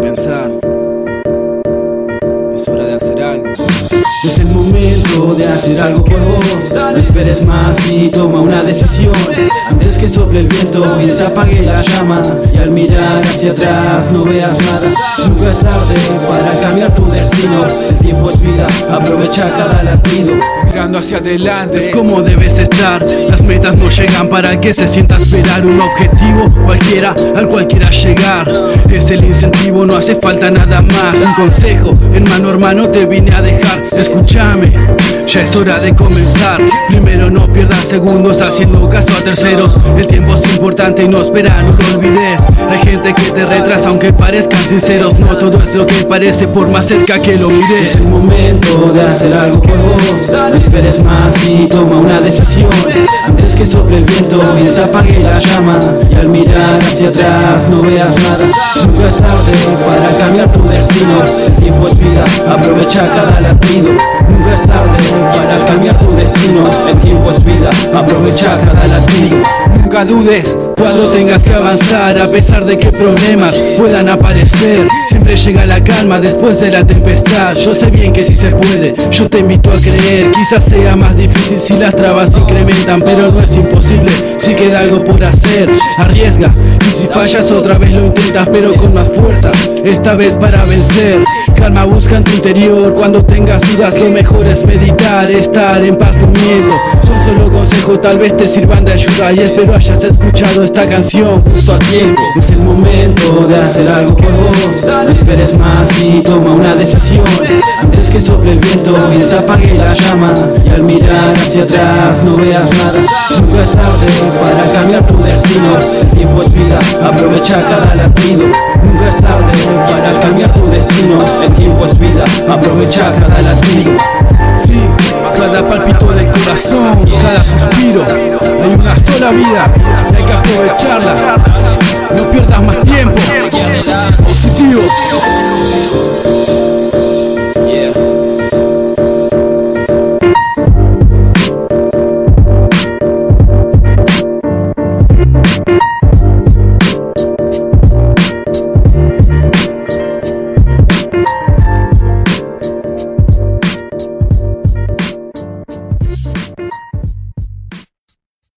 pensar. Es hora de hacer algo. Es el momento de hacer algo por vos. No esperes más y toma una decisión. Antes que sople el viento y se apague la llama. Y al mirar hacia atrás no veas nada. Nunca es tarde para cambiar tu destino. El tiempo es vida, aprovecha cada latido. Mirando hacia adelante. Es como debes estar. Las metas no llegan para que se sienta esperar Un objetivo cualquiera al cual quieras llegar. Es el incentivo, no hace falta nada más. Un consejo, hermano hermano te vine a dejar. Escúchame, ya es hora de comenzar. Primero no pierdas segundos haciendo caso a terceros. El tiempo es importante y no espera, no lo olvides. Hay gente que te retrasa aunque parezcan sinceros. No todo es lo que parece por más cerca que lo mires. Es el momento de hacer algo por vos esperes más y toma una decisión Antes que sople el viento y se apague la llama. Y al mirar hacia atrás no veas nada. Nunca es tarde para cambiar tu destino. El tiempo es vida, aprovecha cada latido. Nunca es tarde para cambiar tu destino. El tiempo es vida, aprovecha cada latido. Nunca dudes cuando tengas que avanzar a pesar de que problemas puedan aparecer Siempre llega la calma después de la tempestad. Yo sé bien que si se puede, yo te invito a creer. Quizás sea más difícil si las trabas incrementan Pero no es imposible si queda algo por hacer. Arriesga y si fallas otra vez lo intentas pero con más fuerza Esta vez para vencer Calma busca en tu interior. Cuando tengas dudas lo mejor es meditar Estar en paz no miento Son solo consejos tal vez te sirvan de ayuda. Y espero hayas escuchado esta canción justo a tiempo. Es el momento de hacer algo por vos. No esperes más y toma una decisión el viento y se la llama. Y al mirar hacia atrás no veas nada. Nunca es tarde para cambiar tu destino. El tiempo es vida, aprovecha cada latido. Nunca es tarde para cambiar tu destino. El tiempo es vida, aprovecha cada latido. Sí, cada palpito del corazón, cada suspiro. Hay una sola vida hay que aprovecharla. No pierdas más tiempo